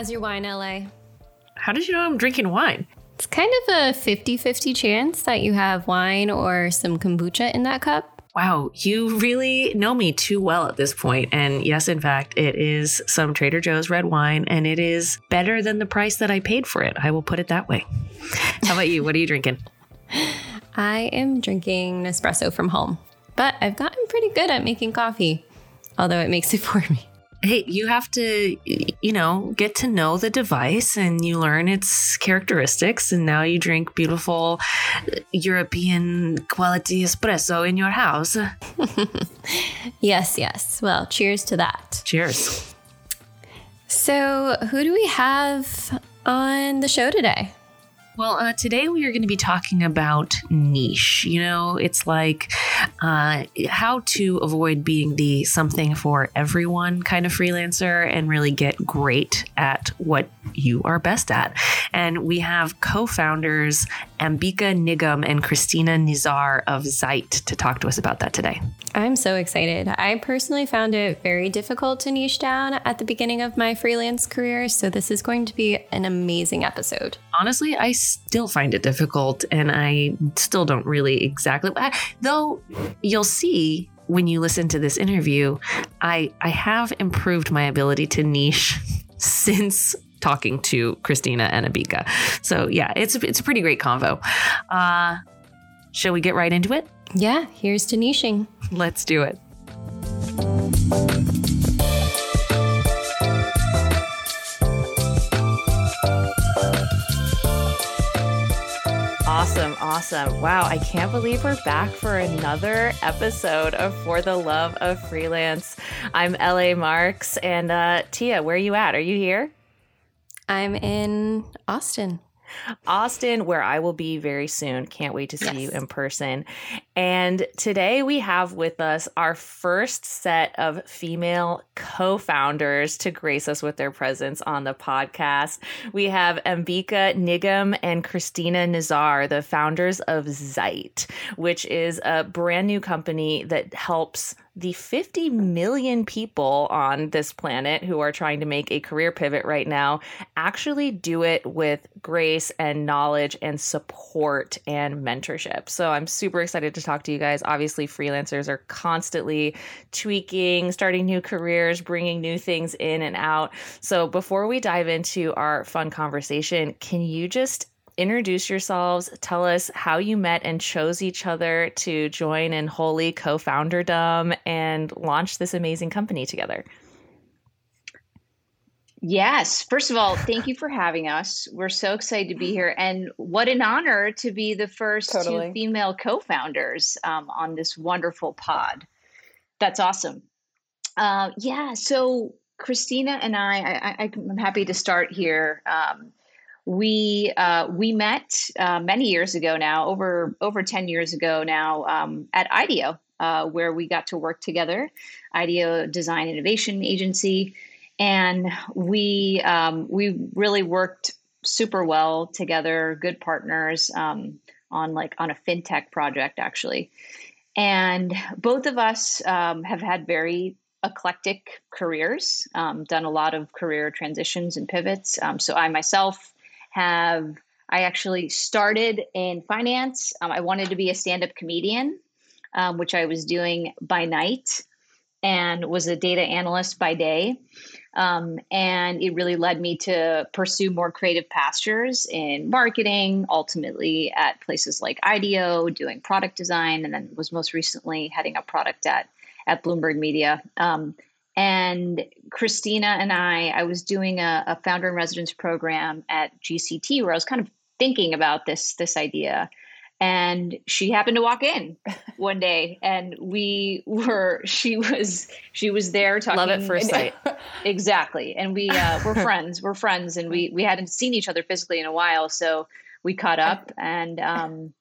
How's your wine, LA? How did you know I'm drinking wine? It's kind of a 50 50 chance that you have wine or some kombucha in that cup. Wow, you really know me too well at this point. And yes, in fact, it is some Trader Joe's red wine, and it is better than the price that I paid for it. I will put it that way. How about you? What are you drinking? I am drinking Nespresso from home, but I've gotten pretty good at making coffee, although it makes it for me hey, you have to, you know, get to know the device and you learn its characteristics. And now you drink beautiful uh, European quality espresso in your house. yes, yes. Well, cheers to that. Cheers. So, who do we have on the show today? Well, uh, today we are going to be talking about niche. You know, it's like uh, how to avoid being the something for everyone kind of freelancer and really get great at what you are best at. And we have co founders Ambika Nigam and Christina Nizar of Zeit to talk to us about that today. I'm so excited. I personally found it very difficult to niche down at the beginning of my freelance career, so this is going to be an amazing episode. Honestly, I still find it difficult and I still don't really exactly, though you'll see when you listen to this interview, I, I have improved my ability to niche since talking to Christina and Ambika. So yeah, it's it's a pretty great convo. Uh, shall we get right into it? Yeah, here's to niching. Let's do it. Awesome, awesome. Wow, I can't believe we're back for another episode of For the Love of Freelance. I'm LA Marks and uh, Tia, where are you at? Are you here? I'm in Austin. Austin, where I will be very soon. Can't wait to see yes. you in person. And today we have with us our first set of female co founders to grace us with their presence on the podcast. We have Ambika Nigam and Christina Nizar, the founders of Zeit, which is a brand new company that helps the 50 million people on this planet who are trying to make a career pivot right now actually do it with grace and knowledge and support and mentorship. So I'm super excited to talk to you guys. Obviously, freelancers are constantly tweaking, starting new careers, bringing new things in and out. So before we dive into our fun conversation, can you just introduce yourselves. Tell us how you met and chose each other to join in holy co founderdom and launch this amazing company together. Yes. First of all, thank you for having us. We're so excited to be here. And what an honor to be the first totally. two female co founders um, on this wonderful pod. That's awesome. Uh, yeah. So, Christina and I, I, am happy to start here. Um, we uh, we met uh, many years ago now, over over ten years ago now, um, at IDEO, uh, where we got to work together, IDEO Design Innovation Agency, and we um, we really worked super well together, good partners um, on like on a fintech project actually, and both of us um, have had very eclectic careers, um, done a lot of career transitions and pivots. Um, so I myself have I actually started in finance. Um, I wanted to be a stand up comedian, um, which I was doing by night and was a data analyst by day. Um, and it really led me to pursue more creative pastures in marketing, ultimately at places like IDEO, doing product design, and then was most recently heading up product at, at Bloomberg Media. Um, and Christina and I, I was doing a, a founder in residence program at GCT where I was kind of thinking about this this idea. And she happened to walk in one day and we were she was she was there talking love at first sight. Exactly. And we uh, we're friends we're friends and we we hadn't seen each other physically in a while. So we caught up and um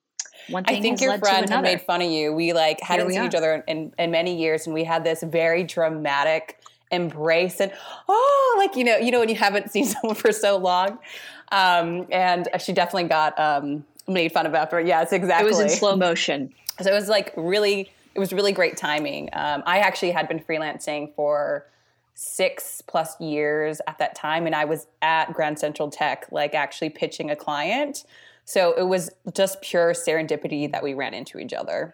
one thing I think your friend had made fun of you. We like hadn't seen each other in, in many years, and we had this very dramatic embrace and oh, like you know, you know when you haven't seen someone for so long. Um, and she definitely got um, made fun of after. Yes, exactly. It was in slow motion. So it was like really, it was really great timing. Um, I actually had been freelancing for six plus years at that time and i was at grand central tech like actually pitching a client so it was just pure serendipity that we ran into each other.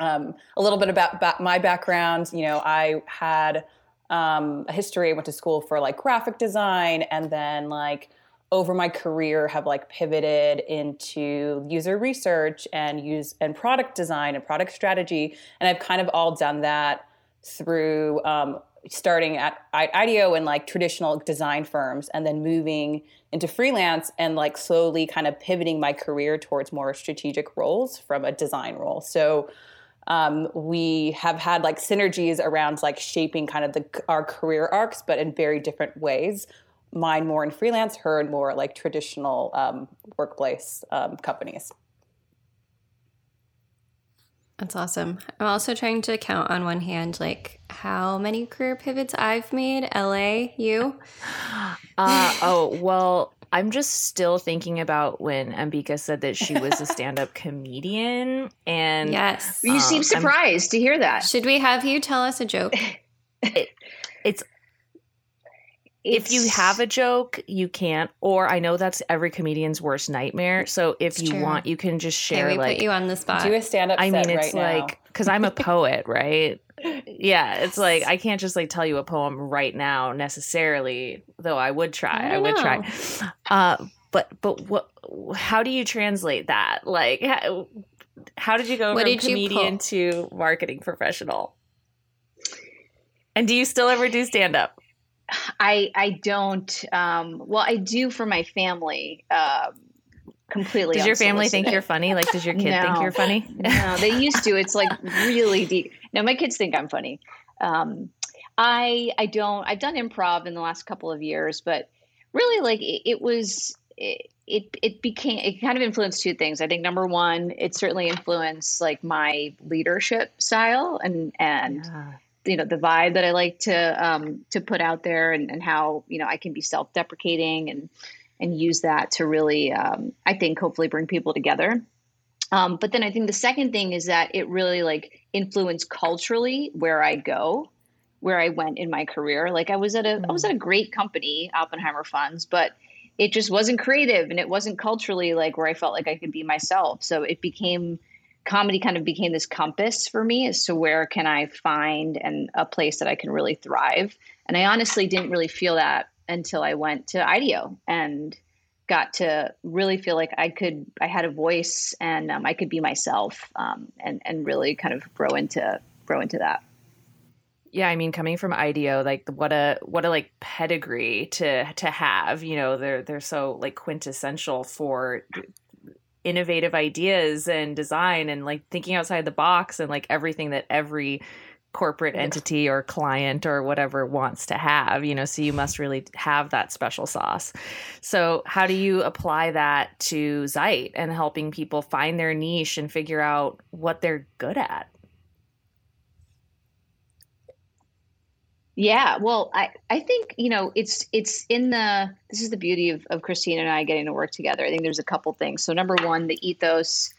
Um, a little bit about, my background you know i had um, a history i went to school for like graphic design and then like over my career have like pivoted into user research and use and product design and product strategy. And i've kind of all done that through um, starting at IDEO and like traditional design firms and then moving into freelance and like slowly kind of pivoting my career towards more strategic roles from a design role. So um, we have had like synergies around like shaping kind of the our career arcs, but in very different ways. Mine more in freelance, her in more like traditional um, workplace um, companies. That's awesome. I'm also trying to count on one hand, like how many career pivots I've made. LA, you? Uh, oh, well, I'm just still thinking about when Ambika said that she was a stand up comedian. And yes, you um, seem surprised I'm, to hear that. Should we have you tell us a joke? It, it's if you have a joke, you can't. Or I know that's every comedian's worst nightmare. So if you true. want, you can just share. Can we like put you on the spot. Do a stand up. I mean, it's right like because I'm a poet, right? yeah, it's like I can't just like tell you a poem right now necessarily. Though I would try. I, I would try. Uh, but but what? How do you translate that? Like, how, how did you go what from comedian to marketing professional? And do you still ever do stand up? I I don't. Um, well, I do for my family. Uh, completely. Does your family think you're funny? Like, does your kid no, think you're funny? no, they used to. It's like really deep. No, my kids think I'm funny. Um, I I don't. I've done improv in the last couple of years, but really, like it, it was. It, it it became it kind of influenced two things. I think number one, it certainly influenced like my leadership style and and yeah you know the vibe that I like to um, to put out there and, and how you know I can be self deprecating and and use that to really um, I think hopefully bring people together. Um, but then I think the second thing is that it really like influenced culturally where I go, where I went in my career. Like I was at a mm. I was at a great company, Oppenheimer Funds, but it just wasn't creative and it wasn't culturally like where I felt like I could be myself. So it became comedy kind of became this compass for me as to where can I find and a place that I can really thrive. And I honestly didn't really feel that until I went to IDEO and got to really feel like I could, I had a voice and um, I could be myself um, and, and really kind of grow into, grow into that. Yeah, I mean, coming from IDEO, like what a what a like pedigree to to have. You know, they're they're so like quintessential for innovative ideas and design and like thinking outside the box and like everything that every corporate entity or client or whatever wants to have you know so you must really have that special sauce. So how do you apply that to Zeit and helping people find their niche and figure out what they're good at Yeah, well, I, I think you know it's it's in the this is the beauty of, of Christina and I getting to work together. I think there's a couple things. So number one, the ethos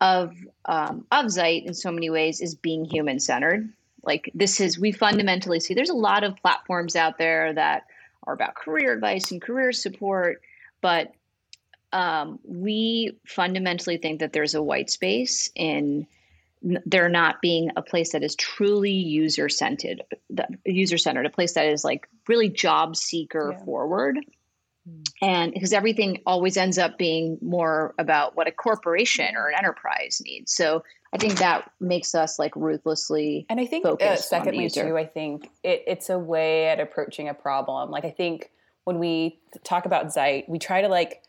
of um, of Zeit in so many ways is being human centered. Like this is we fundamentally see there's a lot of platforms out there that are about career advice and career support, but um, we fundamentally think that there's a white space in there not being a place that is truly user centered user centered a place that is like really job seeker yeah. forward hmm. and because everything always ends up being more about what a corporation or an enterprise needs so i think that makes us like ruthlessly and i think uh, secondly too i think it, it's a way at approaching a problem like i think when we talk about Zeit, we try to like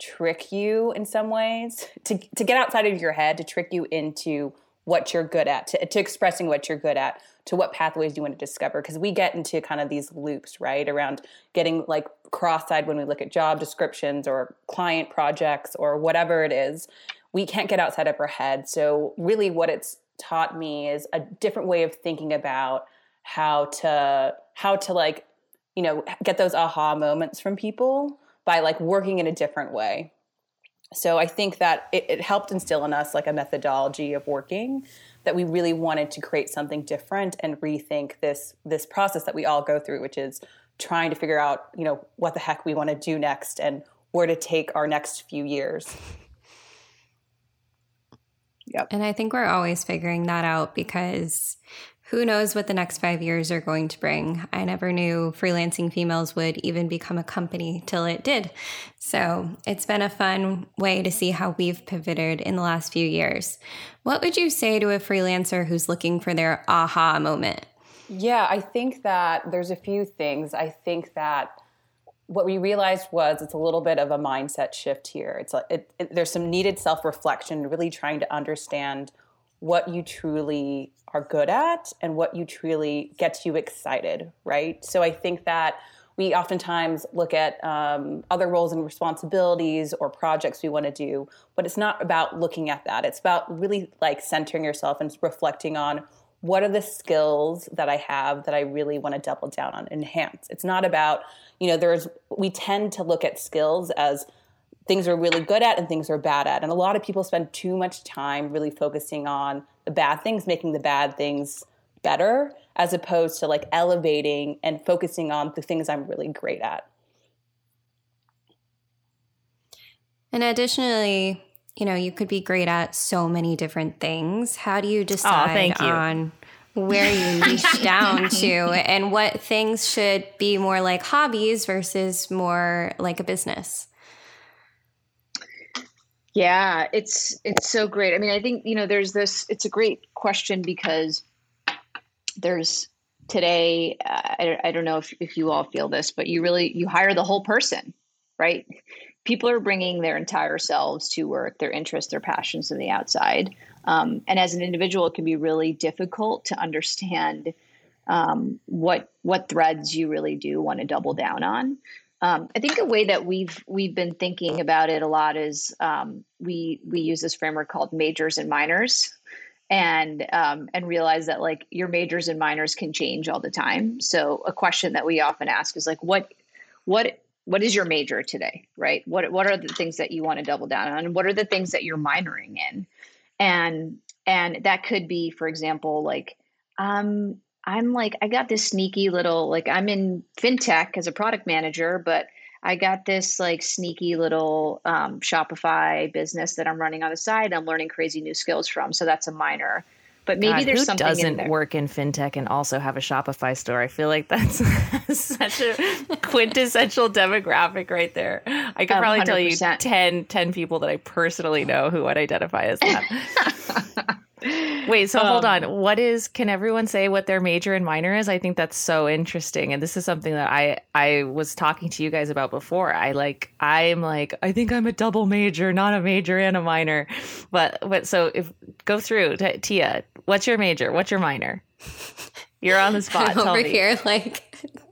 trick you in some ways to, to get outside of your head to trick you into what you're good at, to, to expressing what you're good at, to what pathways you want to discover. Because we get into kind of these loops, right? Around getting like cross-eyed when we look at job descriptions or client projects or whatever it is. We can't get outside of our head. So really what it's taught me is a different way of thinking about how to how to like, you know, get those aha moments from people by like working in a different way. So I think that it, it, helped instill in us like a methodology of working that we really wanted to create something different and rethink this this process that we all go through, which is trying to figure out you know what the heck we want to do next and where to take our next few years. Yep. And I think we're always figuring that out because who knows what the next five years are going to bring. I never knew freelancing females would even become a company till it did. So it's been a fun way to see how we've pivoted in the last few years. What would you say to a freelancer who's looking for their aha moment? Yeah, I think that there's a few things. I think that what we realized was it's a little bit of a mindset shift here. It's a, it, it, there's some needed self reflection, really trying to understand what you truly are good at and what you truly gets you excited, right? So I think that we oftentimes look at um, other roles and responsibilities or projects we want to do, but it's not about looking at that. It's about really like centering yourself and reflecting on what are the skills that I have that I really want to double down on, enhance. It's not about, you know, there's, we tend to look at skills as things we're really good at and things we're bad at. And a lot of people spend too much time really focusing on the bad things, making the bad things better, as opposed to like elevating and focusing on the things I'm really great at. And additionally, you know, you could be great at so many different things. How do you decide oh, you. on where you niche down to and what things should be more like hobbies versus more like a business? Yeah, it's it's so great. I mean, I think you know, there's this. It's a great question because there's today. Uh, I, I don't know if if you all feel this, but you really you hire the whole person, right? People are bringing their entire selves to work, their interests, their passions, on the outside. Um, and as an individual, it can be really difficult to understand um, what what threads you really do want to double down on. Um, I think a way that we've we've been thinking about it a lot is um, we we use this framework called majors and minors, and um, and realize that like your majors and minors can change all the time. So a question that we often ask is like, what what what is your major today, right? What what are the things that you want to double down on, and what are the things that you're minoring in, and and that could be, for example, like um, I'm like, I got this sneaky little, like, I'm in fintech as a product manager, but I got this like sneaky little um, Shopify business that I'm running on the side. I'm learning crazy new skills from. So that's a minor. But maybe God, there's who something doesn't work in fintech and also have a Shopify store. I feel like that's such a quintessential demographic right there. I could probably 100%. tell you 10, 10 people that I personally know who would identify as that. Wait, so um, hold on. What is can everyone say what their major and minor is? I think that's so interesting. And this is something that I I was talking to you guys about before. I like I'm like I think I'm a double major, not a major and a minor. But but so if go through T- Tia, what's your major? What's your minor? You're on the spot. I'm over me. here like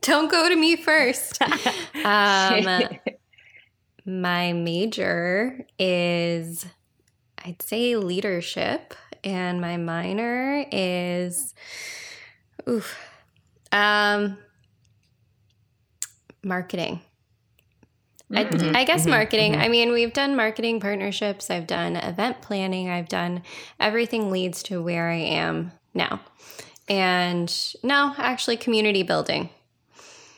don't go to me first. um my major is I'd say leadership and my minor is oof, um, marketing. Mm-hmm. I, I, guess mm-hmm. marketing. Mm-hmm. I mean, we've done marketing partnerships. I've done event planning. I've done everything leads to where I am now. And no, actually, community building.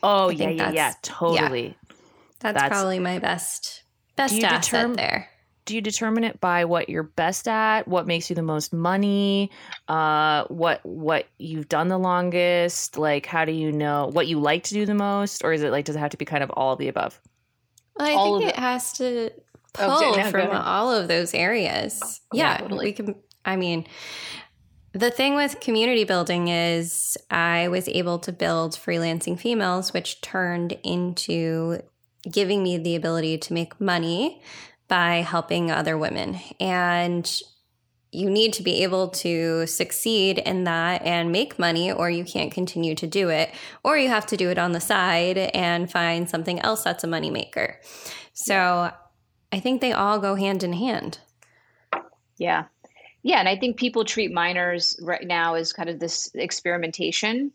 Oh yeah, yeah, yeah, totally. Yeah, that's, that's, probably my best best asset determine, there do you determine it by what you're best at what makes you the most money uh, what what you've done the longest? Like how do you know what you like to do the most? Or is it like does it have to be kind of all of the above? Well, i all think it, it. has to pull oh, from all of those areas. Yeah, yeah totally. we can i mean the thing with community building is I was able to build freelancing females, which turned into giving me the ability to make money by helping other women. And you need to be able to succeed in that and make money, or you can't continue to do it, or you have to do it on the side and find something else that's a moneymaker. So I think they all go hand in hand. Yeah. Yeah. And I think people treat minors right now as kind of this experimentation.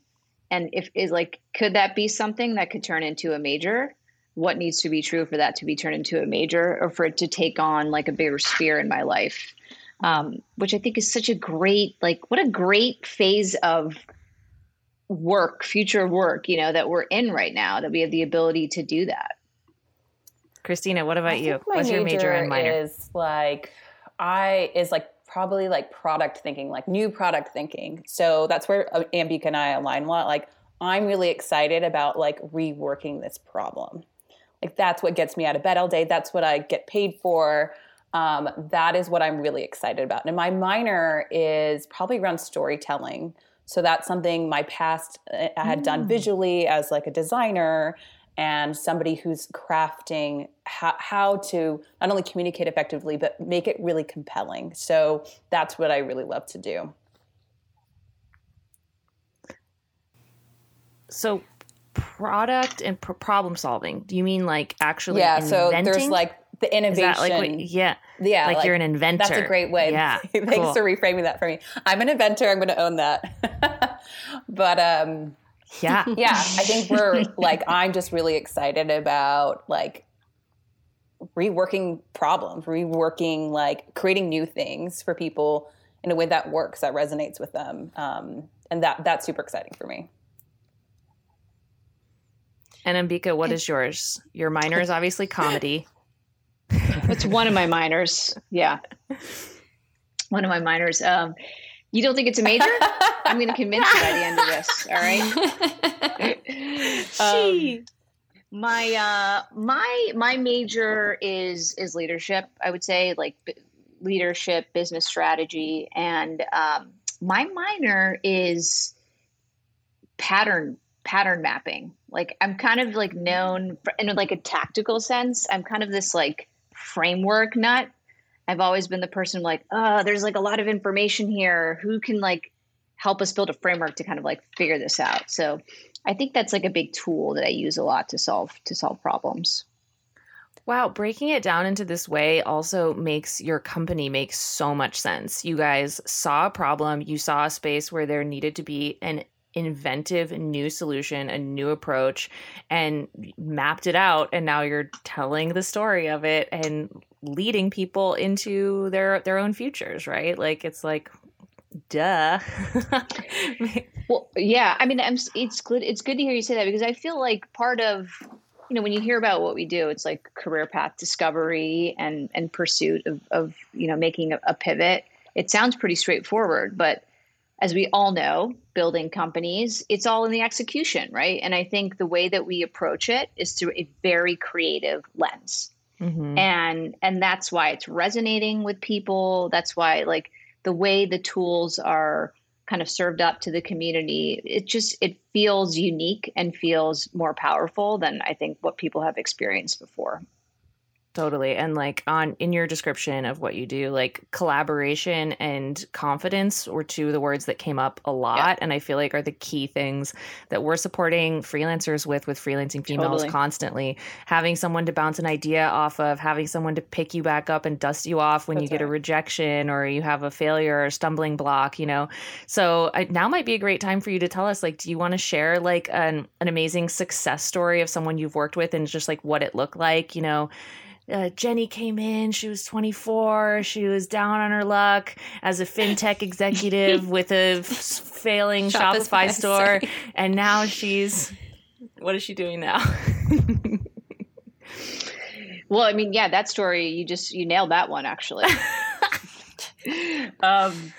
And if is like, could that be something that could turn into a major? What needs to be true for that to be turned into a major or for it to take on like a bigger sphere in my life. Um, which i think is such a great like what a great phase of work future work you know that we're in right now that we have the ability to do that. Christina what about you? what's your major and minor? is like i is like probably like product thinking like new product thinking. So that's where uh, Ambika and i align a lot. Like i'm really excited about like reworking this problem like that's what gets me out of bed all day. That's what I get paid for. Um, that is what I'm really excited about. And my minor is probably around storytelling. So that's something my past uh, I had mm. done visually as like a designer and somebody who's crafting how, how to not only communicate effectively but make it really compelling. So that's what I really love to do. So product and problem solving. Do you mean like actually? Yeah. Inventing? So there's like the innovation. like what, yeah. Yeah. Like, like, you're an inventor. That's a great way. Yeah. Thanks cool. for reframing that for me. I'm an inventor. I'm going to own that. but um, yeah. Yeah. I think we're like, I'm just really excited about like reworking problems, reworking, like creating new things for people in a way that works, that resonates with them. Um, and that that's super exciting for me. And Ambika, what is yours? Your minor is obviously comedy. it's one of my minors. Yeah. One of my minors. Um, you don't think it's a major? I'm going to convince you by the end of this. All right. um, my uh, my my major is is leadership. I would say like b- leadership, business strategy, and um, my minor is pattern pattern mapping. Like I'm kind of like known for, in like a tactical sense. I'm kind of this like framework nut. I've always been the person like, oh, there's like a lot of information here. Who can like help us build a framework to kind of like figure this out? So I think that's like a big tool that I use a lot to solve to solve problems. Wow, breaking it down into this way also makes your company make so much sense. You guys saw a problem, you saw a space where there needed to be an inventive new solution, a new approach, and mapped it out. And now you're telling the story of it and leading people into their their own futures, right? Like it's like duh. well, yeah. I mean, I'm, it's good. It's good to hear you say that because I feel like part of you know when you hear about what we do, it's like career path discovery and and pursuit of of you know making a, a pivot. It sounds pretty straightforward, but as we all know, building companies, it's all in the execution, right? And I think the way that we approach it is through a very creative lens. Mm-hmm. And and that's why it's resonating with people. That's why like the way the tools are kind of served up to the community, it just it feels unique and feels more powerful than I think what people have experienced before. Totally. And like on in your description of what you do, like collaboration and confidence were two of the words that came up a lot yeah. and I feel like are the key things that we're supporting freelancers with with freelancing females totally. constantly. Having someone to bounce an idea off of, having someone to pick you back up and dust you off when That's you get right. a rejection or you have a failure or stumbling block, you know. So I, now might be a great time for you to tell us like do you want to share like an an amazing success story of someone you've worked with and just like what it looked like, you know? Uh, Jenny came in. She was 24. She was down on her luck as a fintech executive with a f- failing Shopify, Shopify store, and now she's what is she doing now? well, I mean, yeah, that story you just you nailed that one actually. um,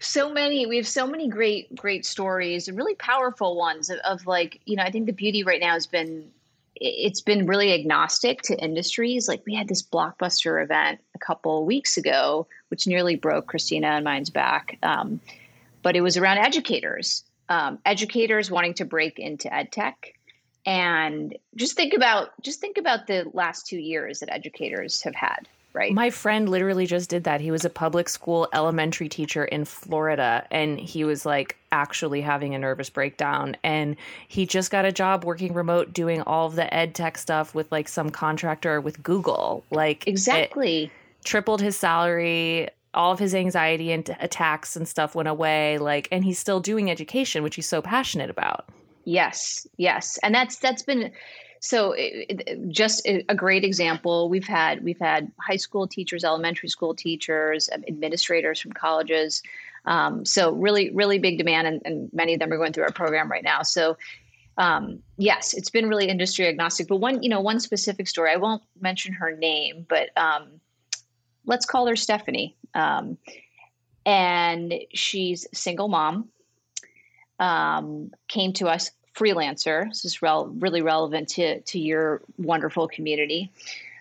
so many we have so many great great stories and really powerful ones of, of like you know i think the beauty right now has been it's been really agnostic to industries. Like we had this blockbuster event a couple weeks ago, which nearly broke Christina and mine's back. Um, but it was around educators, um, educators wanting to break into ed tech. And just think about just think about the last two years that educators have had right? My friend literally just did that. He was a public school elementary teacher in Florida and he was like actually having a nervous breakdown and he just got a job working remote doing all of the ed tech stuff with like some contractor with Google. Like Exactly. Tripled his salary, all of his anxiety and attacks and stuff went away like and he's still doing education which he's so passionate about. Yes. Yes. And that's that's been so just a great example we've had we've had high school teachers elementary school teachers administrators from colleges. Um, so really really big demand and, and, many of them are going through our program right now. So um, yes it's been really industry agnostic but one you know one specific story i won't mention her name but um, let's call her stephanie. Um, and she's single mom um, came to us freelancer. This is rel- really relevant to to your wonderful community.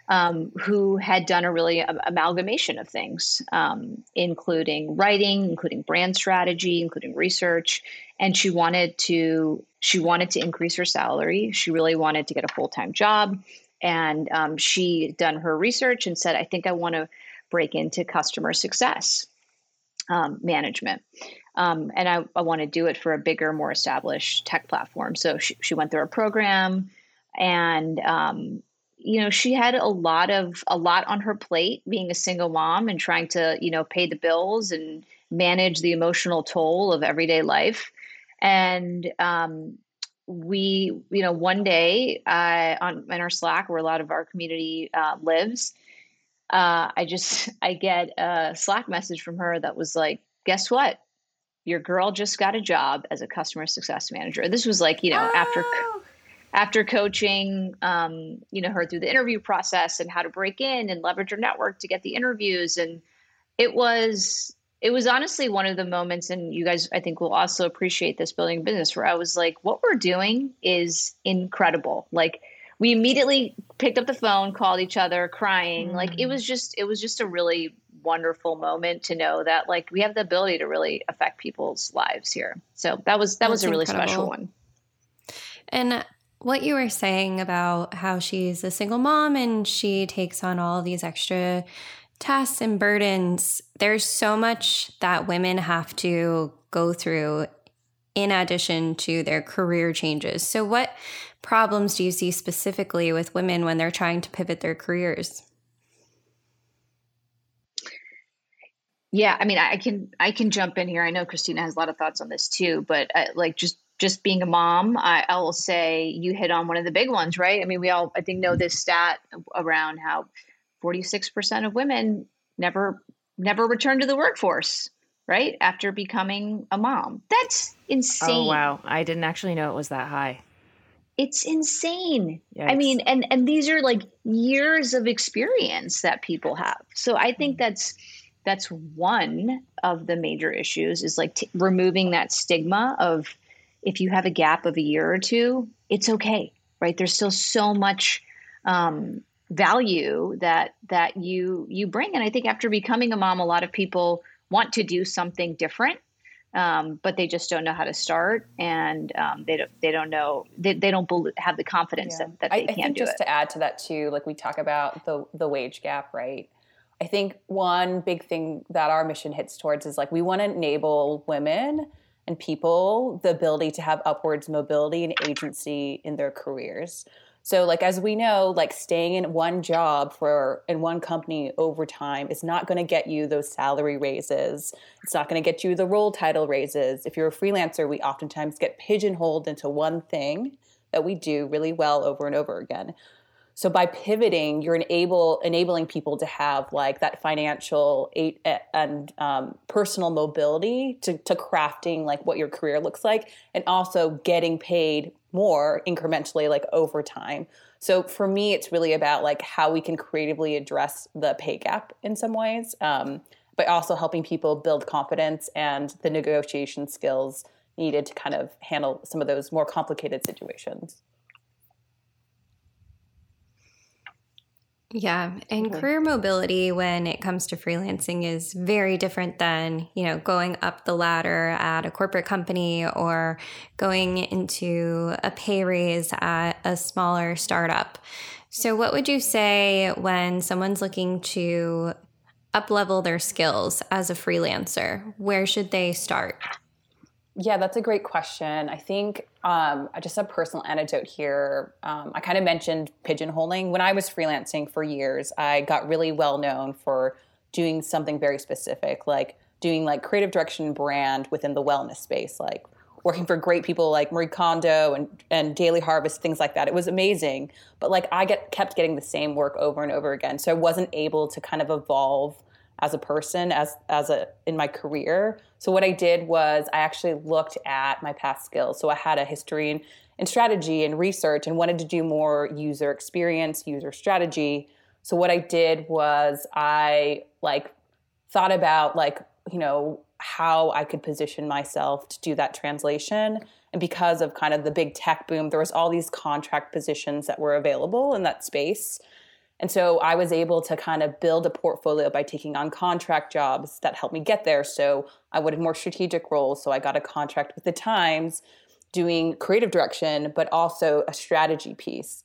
Um, who had done a really amalgamation of things, um, including writing, including brand strategy, including research, and she wanted to she wanted to increase her salary. She really wanted to get a full time job, and um, she done her research and said, "I think I want to break into customer success um, management." Um, and I, I want to do it for a bigger, more established tech platform. So she, she went through a program, and um, you know she had a lot of a lot on her plate, being a single mom and trying to you know pay the bills and manage the emotional toll of everyday life. And um, we, you know, one day uh, on in our Slack, where a lot of our community uh, lives, uh, I just I get a Slack message from her that was like, "Guess what? Your girl just got a job as a customer success manager. This was like, you know, oh. after after coaching, um, you know, her through the interview process and how to break in and leverage her network to get the interviews. And it was it was honestly one of the moments, and you guys I think will also appreciate this building business where I was like, what we're doing is incredible. Like we immediately picked up the phone, called each other, crying. Mm. Like it mm. was just it was just a really wonderful moment to know that like we have the ability to really affect people's lives here. So that was that That's was a really incredible. special one. And what you were saying about how she's a single mom and she takes on all these extra tasks and burdens, there's so much that women have to go through in addition to their career changes. So, what problems do you see specifically with women when they're trying to pivot their careers? Yeah, I mean, I can I can jump in here. I know Christina has a lot of thoughts on this too, but uh, like just just being a mom, I, I will say you hit on one of the big ones, right? I mean, we all I think know this stat around how forty six percent of women never never return to the workforce, right? After becoming a mom, that's insane. Oh wow, I didn't actually know it was that high. It's insane. Yikes. I mean, and and these are like years of experience that people have. So I think mm-hmm. that's that's one of the major issues is like t- removing that stigma of if you have a gap of a year or two it's okay right there's still so much um, value that that you you bring and i think after becoming a mom a lot of people want to do something different um, but they just don't know how to start and um, they don't they don't know they, they don't have the confidence yeah. that, that they I, can I think do just it. to add to that too like we talk about the the wage gap right I think one big thing that our mission hits towards is like we want to enable women and people the ability to have upwards mobility and agency in their careers. So like as we know, like staying in one job for in one company over time is not going to get you those salary raises. It's not going to get you the role title raises. If you're a freelancer, we oftentimes get pigeonholed into one thing that we do really well over and over again. So by pivoting, you're enable enabling people to have like that financial and um, personal mobility to, to crafting like what your career looks like, and also getting paid more incrementally like over time. So for me, it's really about like how we can creatively address the pay gap in some ways, um, but also helping people build confidence and the negotiation skills needed to kind of handle some of those more complicated situations. Yeah, and career mobility when it comes to freelancing is very different than, you know, going up the ladder at a corporate company or going into a pay raise at a smaller startup. So what would you say when someone's looking to uplevel their skills as a freelancer? Where should they start? Yeah, that's a great question. I think um, just a personal anecdote here. Um, I kind of mentioned pigeonholing. When I was freelancing for years, I got really well known for doing something very specific, like doing like creative direction brand within the wellness space, like working for great people like Marie Kondo and, and Daily Harvest, things like that. It was amazing. But like I get kept getting the same work over and over again. So I wasn't able to kind of evolve as a person as as a in my career. So what I did was I actually looked at my past skills. So I had a history in, in strategy and research and wanted to do more user experience, user strategy. So what I did was I like thought about like, you know, how I could position myself to do that translation. And because of kind of the big tech boom, there was all these contract positions that were available in that space. And so I was able to kind of build a portfolio by taking on contract jobs that helped me get there. So I wanted more strategic roles. So I got a contract with the Times doing creative direction, but also a strategy piece.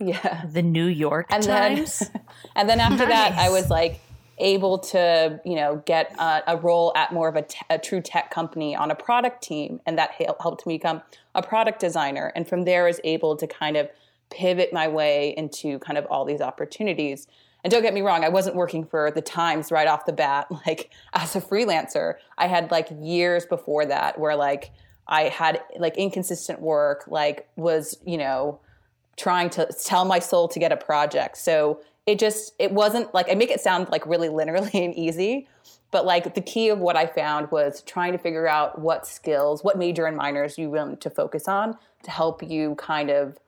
Yeah. The New York and Times. Then, and then after nice. that, I was like, able to you know get a, a role at more of a, a true tech company on a product team and that helped me become a product designer and from there is able to kind of pivot my way into kind of all these opportunities. And don't get me wrong i wasn't working for the times right off the bat like as a freelancer. I had like years before that where like i had like inconsistent work like was you know trying to tell my soul to get a project. So it just it wasn't like I make it sound like really linearly and easy, but like the key of what I found was trying to figure out what skills, what major and minors you want to focus on to help you kind of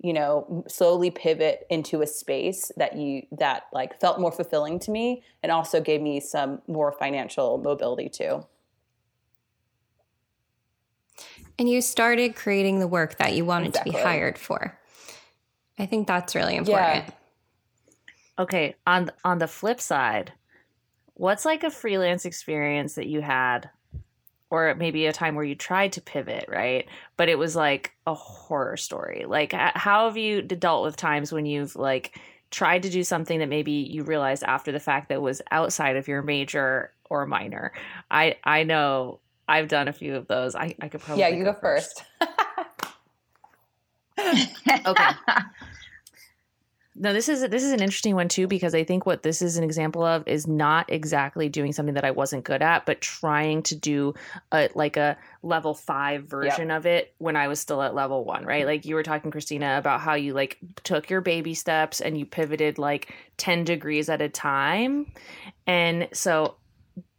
you know slowly pivot into a space that you that like felt more fulfilling to me and also gave me some more financial mobility too and you started creating the work that you wanted exactly. to be hired for i think that's really important yeah. Okay, on on the flip side, what's like a freelance experience that you had or maybe a time where you tried to pivot, right? But it was like a horror story. Like how have you dealt with times when you've like tried to do something that maybe you realized after the fact that was outside of your major or minor? I I know I've done a few of those. I, I could probably Yeah, you go, go first. first. okay. No, this is this is an interesting one too because I think what this is an example of is not exactly doing something that I wasn't good at, but trying to do a like a level five version yep. of it when I was still at level one, right? Like you were talking, Christina, about how you like took your baby steps and you pivoted like ten degrees at a time, and so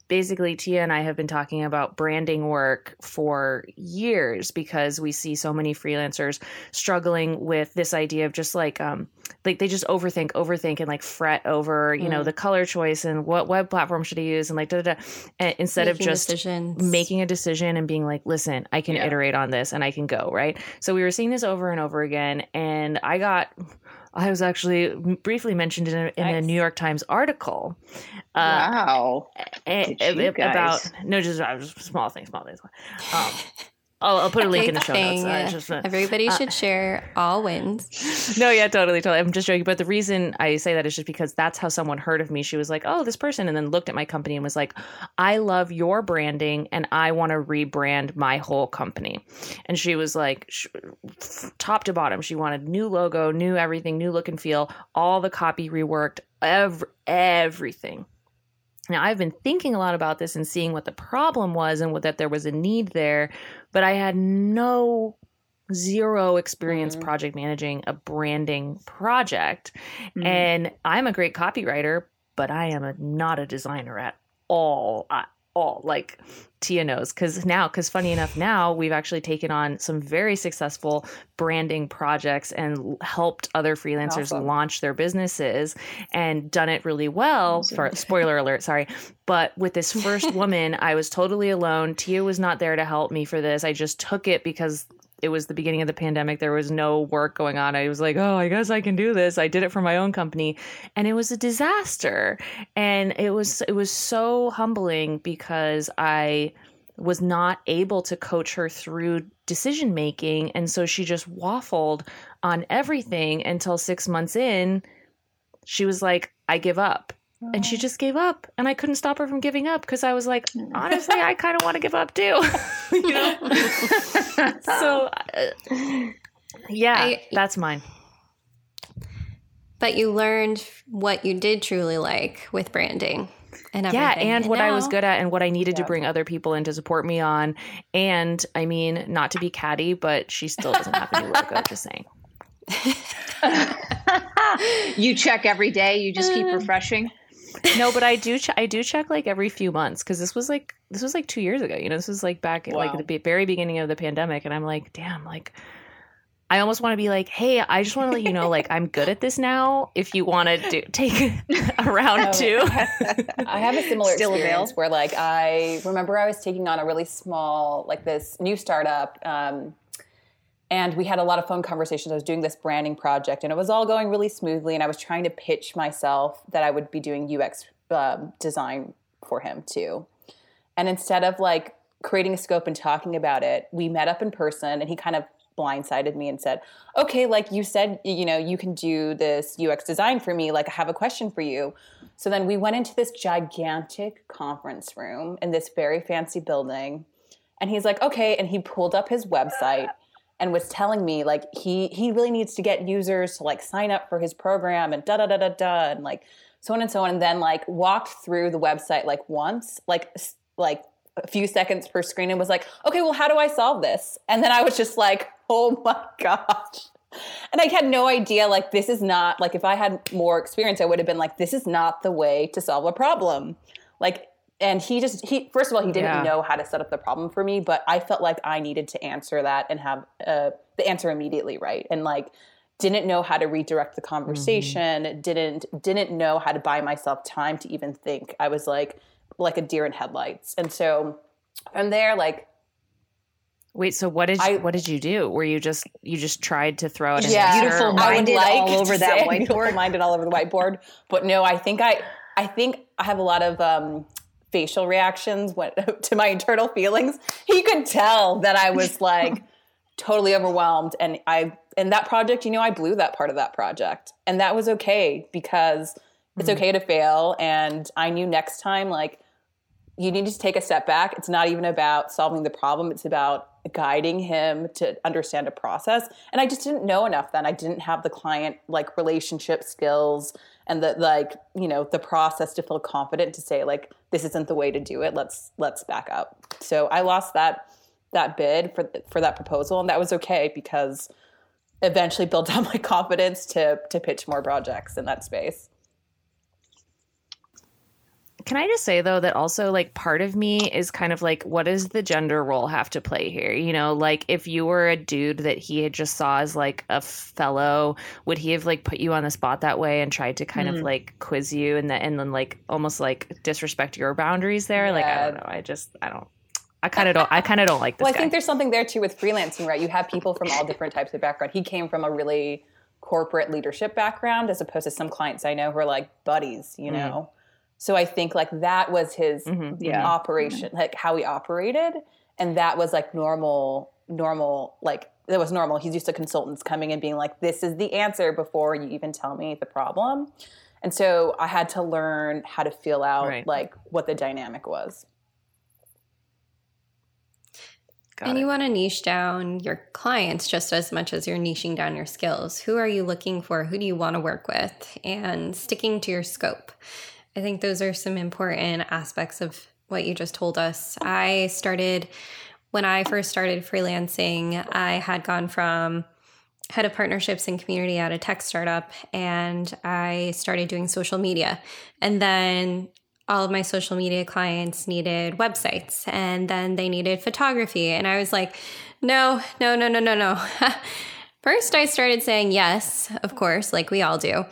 basically Tia and I have been talking about branding work for years because we see so many freelancers struggling with this idea of just like um like they just overthink overthink and like fret over you mm. know the color choice and what web platform should I use and like da da da instead making of just decisions. making a decision and being like listen I can yeah. iterate on this and I can go right so we were seeing this over and over again and I got I was actually briefly mentioned in a, in nice. a New York Times article. Uh, wow! A, a, about no, just, just small things, small things. Um, I'll, I'll put a link in the show notes. Uh, just, uh, Everybody uh, should share all wins. No, yeah, totally, totally. I'm just joking. But the reason I say that is just because that's how someone heard of me. She was like, oh, this person. And then looked at my company and was like, I love your branding and I want to rebrand my whole company. And she was like, sh- top to bottom, she wanted new logo, new everything, new look and feel, all the copy reworked, ev- everything. Now, I've been thinking a lot about this and seeing what the problem was and what, that there was a need there, but I had no zero experience mm-hmm. project managing a branding project. Mm-hmm. And I'm a great copywriter, but I am a, not a designer at all. I, all like Tia knows because now because funny enough now we've actually taken on some very successful branding projects and helped other freelancers awesome. launch their businesses and done it really well for spoiler alert sorry but with this first woman I was totally alone. Tia was not there to help me for this. I just took it because it was the beginning of the pandemic. There was no work going on. I was like, oh, I guess I can do this. I did it for my own company, and it was a disaster. And it was it was so humbling because I was not able to coach her through decision making, and so she just waffled on everything until six months in. She was like, I give up and she just gave up and i couldn't stop her from giving up because i was like honestly i kind of want to give up too you know so uh, yeah I, that's mine but you learned what you did truly like with branding and yeah, and, and what now, I was good at and what I needed yeah. to bring other people in to support me on. And I mean, not to be catty, but she still doesn't have a new logo. Just saying. you check every day. You just keep uh. refreshing. No, but I do. Ch- I do check like every few months because this was like this was like two years ago. You know, this was like back wow. like the very beginning of the pandemic, and I'm like, damn, like I almost want to be like, hey, I just want to let you know, like, I'm good at this now. If you want to do take a round oh, two, I have a similar Still experience where, like, I remember I was taking on a really small, like, this new startup, um, and we had a lot of phone conversations. I was doing this branding project, and it was all going really smoothly. And I was trying to pitch myself that I would be doing UX um, design for him too. And instead of like creating a scope and talking about it, we met up in person, and he kind of blindsided me and said, "Okay, like you said, you know, you can do this UX design for me. Like I have a question for you." So then we went into this gigantic conference room in this very fancy building, and he's like, "Okay," and he pulled up his website and was telling me like he he really needs to get users to like sign up for his program and da da da da da and like so on and so on and then like walked through the website like once like like a few seconds per screen and was like, okay, well, how do I solve this? And then I was just like, oh my gosh. And I had no idea, like, this is not, like, if I had more experience, I would have been like, this is not the way to solve a problem. Like, and he just, he, first of all, he didn't yeah. know how to set up the problem for me, but I felt like I needed to answer that and have uh, the answer immediately right. And like, didn't know how to redirect the conversation, mm-hmm. didn't, didn't know how to buy myself time to even think. I was like, like a deer in headlights. And so from there, like Wait, so what did you, I, what did you do? Were you just you just tried to throw it? Yeah, beautiful minded like all over that whiteboard. Minded all over the whiteboard, but no, I think I I think I have a lot of um, facial reactions when, to my internal feelings. He could tell that I was like totally overwhelmed, and I in that project, you know, I blew that part of that project, and that was okay because it's mm-hmm. okay to fail, and I knew next time like you need to take a step back. It's not even about solving the problem, it's about guiding him to understand a process. And I just didn't know enough then. I didn't have the client like relationship skills and the like, you know, the process to feel confident to say like this isn't the way to do it. Let's let's back up. So I lost that that bid for for that proposal and that was okay because eventually built up my confidence to to pitch more projects in that space. Can I just say though that also like part of me is kind of like what does the gender role have to play here? You know, like if you were a dude that he had just saw as like a fellow, would he have like put you on the spot that way and tried to kind mm. of like quiz you and then and then like almost like disrespect your boundaries there? Yeah. Like I don't know. I just I don't I kind of don't. I kind of don't like this. well, I guy. think there's something there too with freelancing, right? You have people from all different types of background. He came from a really corporate leadership background, as opposed to some clients I know who are like buddies. You mm. Know, so I think like that was his mm-hmm. yeah. operation, mm-hmm. like how he operated. And that was like normal, normal, like that was normal. He's used to consultants coming and being like, this is the answer before you even tell me the problem. And so I had to learn how to feel out right. like what the dynamic was. Got and it. you want to niche down your clients just as much as you're niching down your skills. Who are you looking for? Who do you want to work with? And sticking to your scope. I think those are some important aspects of what you just told us. I started when I first started freelancing, I had gone from head of partnerships and community at a tech startup and I started doing social media. And then all of my social media clients needed websites and then they needed photography. And I was like, no, no, no, no, no, no. First, I started saying yes, of course, like we all do.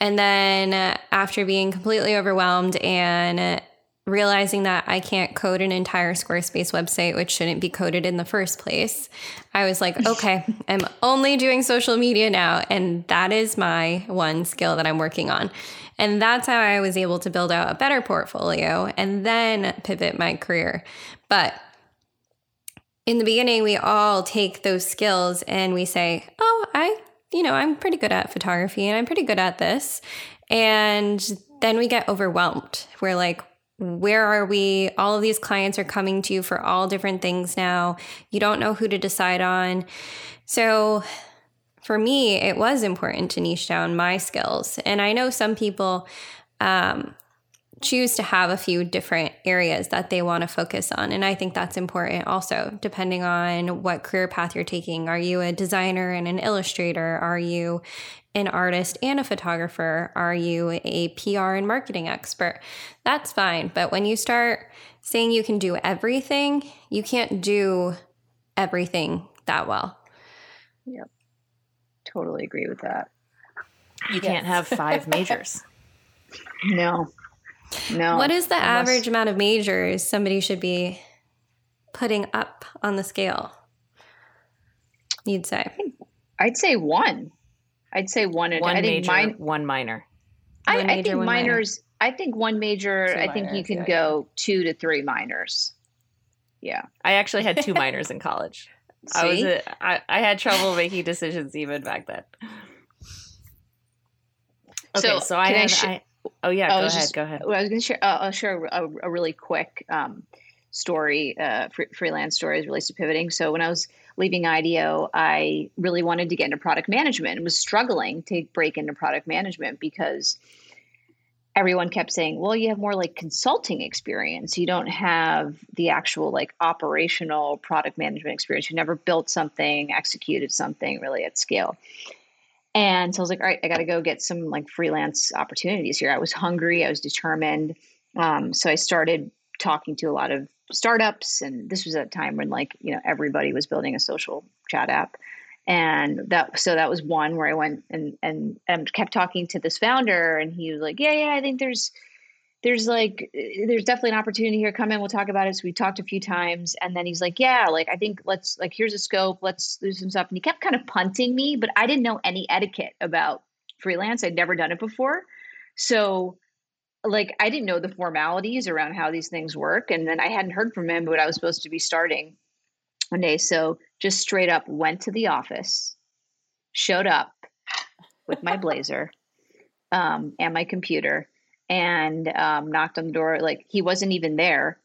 And then uh, after being completely overwhelmed and realizing that I can't code an entire Squarespace website, which shouldn't be coded in the first place, I was like, okay, I'm only doing social media now. And that is my one skill that I'm working on. And that's how I was able to build out a better portfolio and then pivot my career. But in the beginning, we all take those skills and we say, oh, I, you know, I'm pretty good at photography and I'm pretty good at this. And then we get overwhelmed. We're like, where are we? All of these clients are coming to you for all different things now. You don't know who to decide on. So, for me, it was important to niche down my skills. And I know some people, um, choose to have a few different areas that they want to focus on. And I think that's important also, depending on what career path you're taking. Are you a designer and an illustrator? Are you an artist and a photographer? Are you a PR and marketing expert? That's fine. But when you start saying you can do everything, you can't do everything that well. Yep. Totally agree with that. You yes. can't have five majors. No. No. What is the unless... average amount of majors somebody should be putting up on the scale? You'd say. I'd say one. I'd say one. One I think major, one minor. I, one major, I think minors. Minor. I think one major. Two I think minors, you can yeah, go yeah. two to three minors. Yeah. I actually had two minors in college. See? I was a, I, I had trouble making decisions even back then. Okay, so, so I had. I sh- I, oh yeah, go ahead. Just, go ahead. Well, I was going to share. Uh, I'll share a, a really quick um, story, uh, fr- freelance story as relates to pivoting. So when I was leaving IDEO, I really wanted to get into product management and was struggling to break into product management because everyone kept saying, well, you have more like consulting experience. You don't have the actual like operational product management experience. You never built something, executed something really at scale. And so I was like, all right, I got to go get some like freelance opportunities here. I was hungry, I was determined. Um, so I started talking to a lot of startups. And this was at a time when like, you know, everybody was building a social chat app and that so that was one where i went and and and kept talking to this founder and he was like yeah yeah i think there's there's like there's definitely an opportunity here. Come in we'll talk about it. So we talked a few times and then he's like yeah like i think let's like here's a scope. Let's do some stuff. And he kept kind of punting me but i didn't know any etiquette about freelance. I'd never done it before. So like i didn't know the formalities around how these things work and then i hadn't heard from him but i was supposed to be starting one day. So just straight up went to the office, showed up with my blazer um, and my computer, and um, knocked on the door. Like he wasn't even there,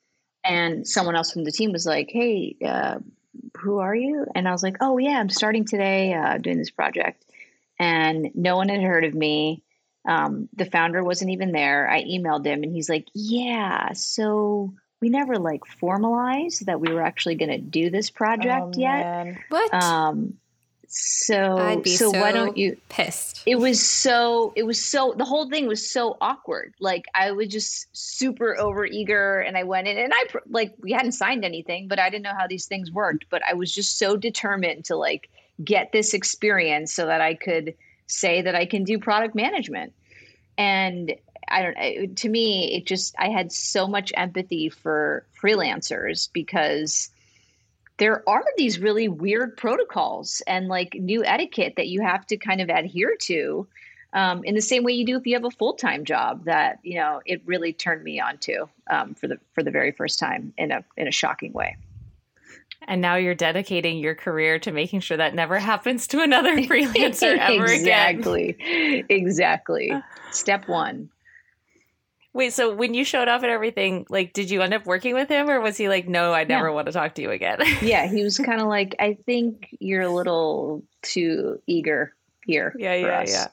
and someone else from the team was like, "Hey, uh, who are you?" And I was like, "Oh yeah, I'm starting today, uh, doing this project." And no one had heard of me. Um, the founder wasn't even there. I emailed him, and he's like, "Yeah, so." we never like formalized that we were actually going to do this project oh, yet. Man. What? Um, so so, so why don't you pissed? It was so it was so the whole thing was so awkward. Like I was just super over eager, and I went in and I like we hadn't signed anything, but I didn't know how these things worked. But I was just so determined to like get this experience so that I could say that I can do product management. And I don't to me it just I had so much empathy for freelancers because there are these really weird protocols and like new etiquette that you have to kind of adhere to um, in the same way you do if you have a full-time job that you know it really turned me on to um, for the for the very first time in a in a shocking way. And now you're dedicating your career to making sure that never happens to another freelancer ever exactly. again. Exactly. Exactly. Step one Wait, so when you showed up and everything, like, did you end up working with him, or was he like, "No, I never yeah. want to talk to you again"? yeah, he was kind of like, "I think you're a little too eager here." Yeah, yeah, us. yeah.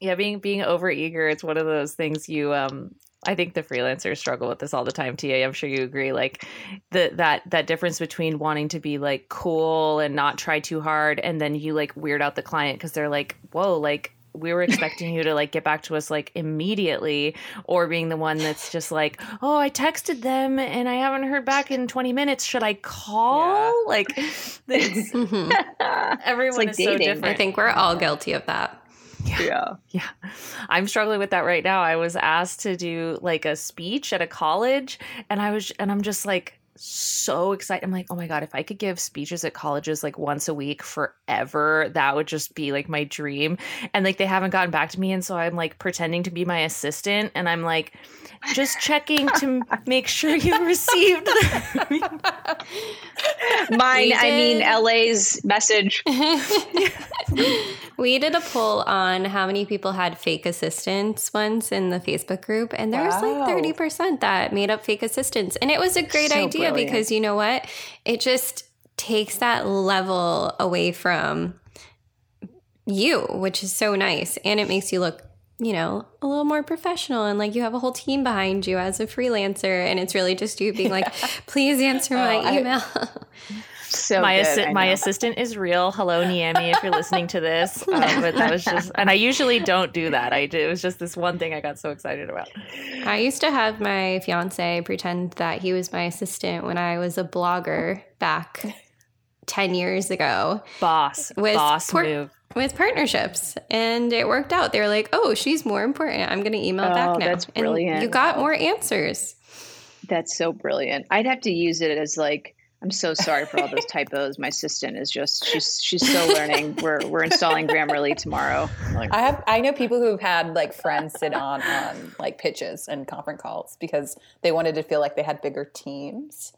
Yeah, being being over eager, it's one of those things you um I think the freelancers struggle with this all the time. Tia, I'm sure you agree. Like the that that difference between wanting to be like cool and not try too hard, and then you like weird out the client because they're like, "Whoa, like we were expecting you to like get back to us like immediately or being the one that's just like oh i texted them and i haven't heard back in 20 minutes should i call yeah. like mm-hmm. everyone like is dating. so different i think we're all guilty of that yeah. yeah. Yeah. I'm struggling with that right now. I was asked to do like a speech at a college and I was and I'm just like so excited. I'm like, oh my God, if I could give speeches at colleges like once a week forever, that would just be like my dream. And like they haven't gotten back to me. And so I'm like pretending to be my assistant and I'm like, just checking to make sure you received mine. I mean, LA's message. we did a poll on how many people had fake assistants once in the Facebook group, and there wow. was like 30% that made up fake assistants. And it was a great so idea brilliant. because you know what? It just takes that level away from you, which is so nice. And it makes you look you know, a little more professional and like you have a whole team behind you as a freelancer and it's really just you being like, please answer my oh, email. I, so my assi- my assistant is real. Hello, Niemi, if you're listening to this. Uh, but that was just, and I usually don't do that. I did, it was just this one thing I got so excited about. I used to have my fiance pretend that he was my assistant when I was a blogger back ten years ago. Boss, boss por- move with partnerships, and it worked out. They were like, "Oh, she's more important. I'm going to email oh, back now." That's brilliant. And you got more answers. That's so brilliant. I'd have to use it as like I'm so sorry for all those typos. My assistant is just she's she's still learning. We're we're installing Grammarly tomorrow. Like, I have I know people who've had like friends sit on on like pitches and conference calls because they wanted to feel like they had bigger teams.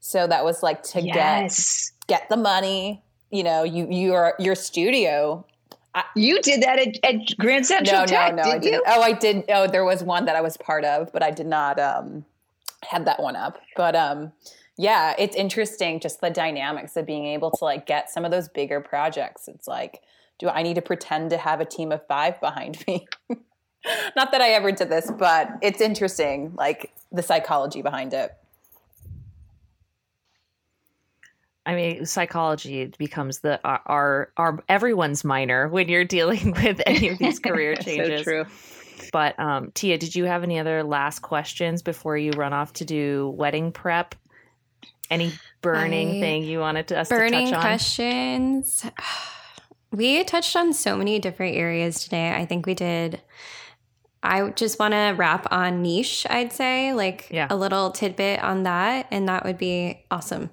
So that was like to yes. get get the money. You know, you your your studio. I, you did that at, at Grand Central no, Tech, no, no, did I didn't. Oh, I did. Oh, there was one that I was part of, but I did not um had that one up. But um yeah, it's interesting just the dynamics of being able to like get some of those bigger projects. It's like, do I need to pretend to have a team of five behind me? Not that I ever did this, but it's interesting, like the psychology behind it. I mean, psychology becomes the our our everyone's minor when you're dealing with any of these career changes. so true. But um, Tia, did you have any other last questions before you run off to do wedding prep? Any burning I, thing you wanted to us burning to touch on? questions. We touched on so many different areas today. I think we did. I just want to wrap on niche, I'd say, like yeah. a little tidbit on that, and that would be awesome.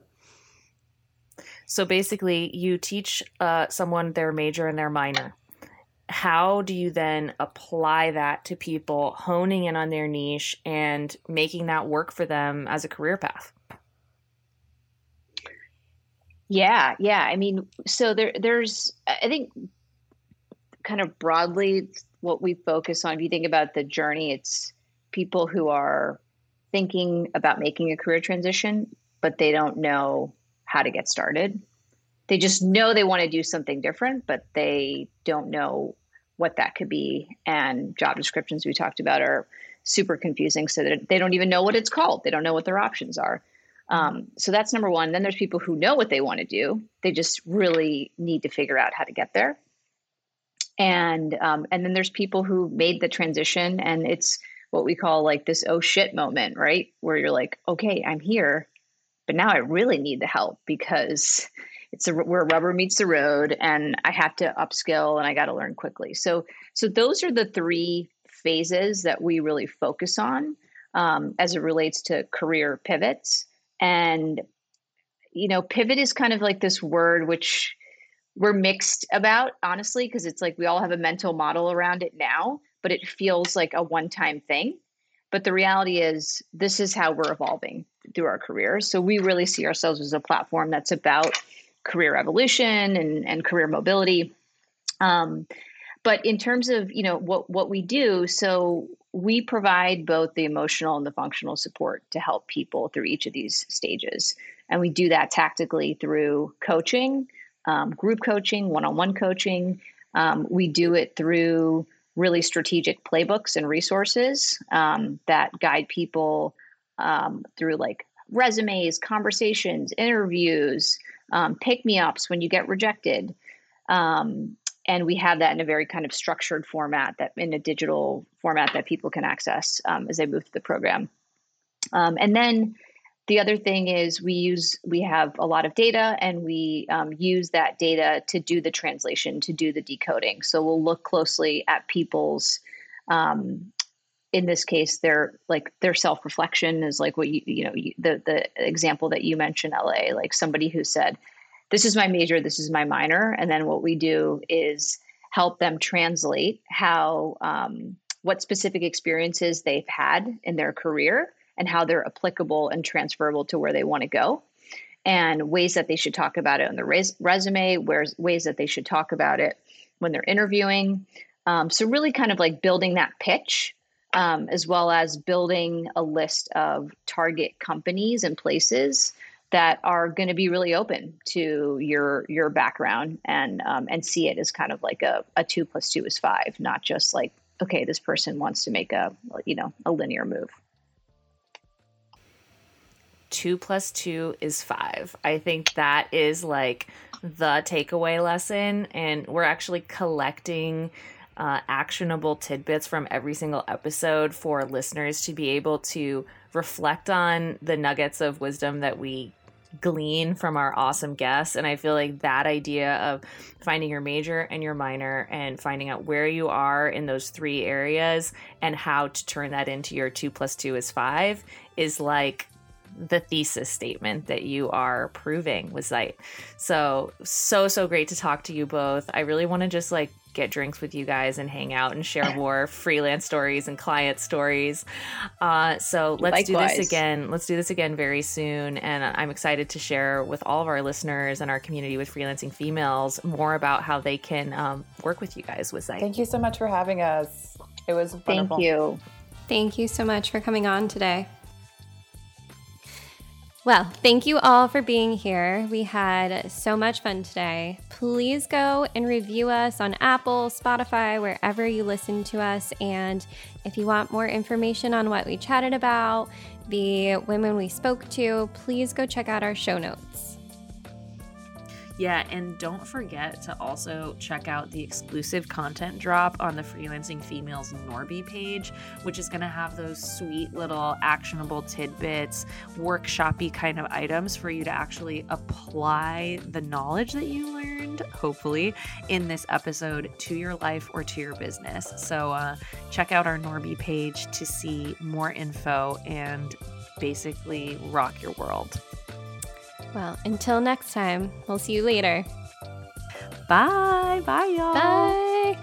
So basically, you teach uh, someone their major and their minor. How do you then apply that to people honing in on their niche and making that work for them as a career path? Yeah, yeah. I mean, so there there's I think kind of broadly what we focus on if you think about the journey, it's people who are thinking about making a career transition, but they don't know how to get started. They just know they want to do something different, but they don't know what that could be. And job descriptions we talked about are super confusing so that they don't even know what it's called. They don't know what their options are. Um, so that's number one. Then there's people who know what they want to do. They just really need to figure out how to get there. And um, and then there's people who made the transition, and it's what we call like this oh shit moment, right? Where you're like, okay, I'm here, but now I really need the help because it's a, where rubber meets the road, and I have to upskill and I got to learn quickly. So so those are the three phases that we really focus on um, as it relates to career pivots. And, you know, pivot is kind of like this word which we're mixed about, honestly, because it's like we all have a mental model around it now, but it feels like a one time thing. But the reality is, this is how we're evolving through our careers. So we really see ourselves as a platform that's about career evolution and, and career mobility. Um, but in terms of you know what what we do, so we provide both the emotional and the functional support to help people through each of these stages. And we do that tactically through coaching, um, group coaching, one on one coaching. Um, we do it through really strategic playbooks and resources um, that guide people um, through like resumes, conversations, interviews, um, pick me ups when you get rejected. Um, and we have that in a very kind of structured format that in a digital format that people can access um, as they move through the program um, and then the other thing is we use we have a lot of data and we um, use that data to do the translation to do the decoding so we'll look closely at people's um, in this case their like their self-reflection is like what you you know you, the the example that you mentioned la like somebody who said this is my major, this is my minor. And then what we do is help them translate how, um, what specific experiences they've had in their career and how they're applicable and transferable to where they want to go and ways that they should talk about it on the res- resume, where's ways that they should talk about it when they're interviewing. Um, so really kind of like building that pitch um, as well as building a list of target companies and places that are going to be really open to your your background and um, and see it as kind of like a, a two plus two is five, not just like okay, this person wants to make a you know a linear move. Two plus two is five. I think that is like the takeaway lesson, and we're actually collecting uh, actionable tidbits from every single episode for listeners to be able to reflect on the nuggets of wisdom that we glean from our awesome guests. And I feel like that idea of finding your major and your minor and finding out where you are in those three areas and how to turn that into your two plus two is five is like the thesis statement that you are proving was like so so so great to talk to you both i really want to just like get drinks with you guys and hang out and share more freelance stories and client stories. Uh, so let's Likewise. do this again. Let's do this again very soon. And I'm excited to share with all of our listeners and our community with freelancing females more about how they can um, work with you guys with Zeit. Thank you so much for having us. It was wonderful. Thank you. Thank you so much for coming on today. Well, thank you all for being here. We had so much fun today. Please go and review us on Apple, Spotify, wherever you listen to us. And if you want more information on what we chatted about, the women we spoke to, please go check out our show notes. Yeah, and don't forget to also check out the exclusive content drop on the Freelancing Females Norby page, which is going to have those sweet little actionable tidbits, workshoppy kind of items for you to actually apply the knowledge that you learned, hopefully, in this episode to your life or to your business. So uh, check out our Norby page to see more info and basically rock your world. Well, until next time, we'll see you later. Bye. Bye, y'all. Bye.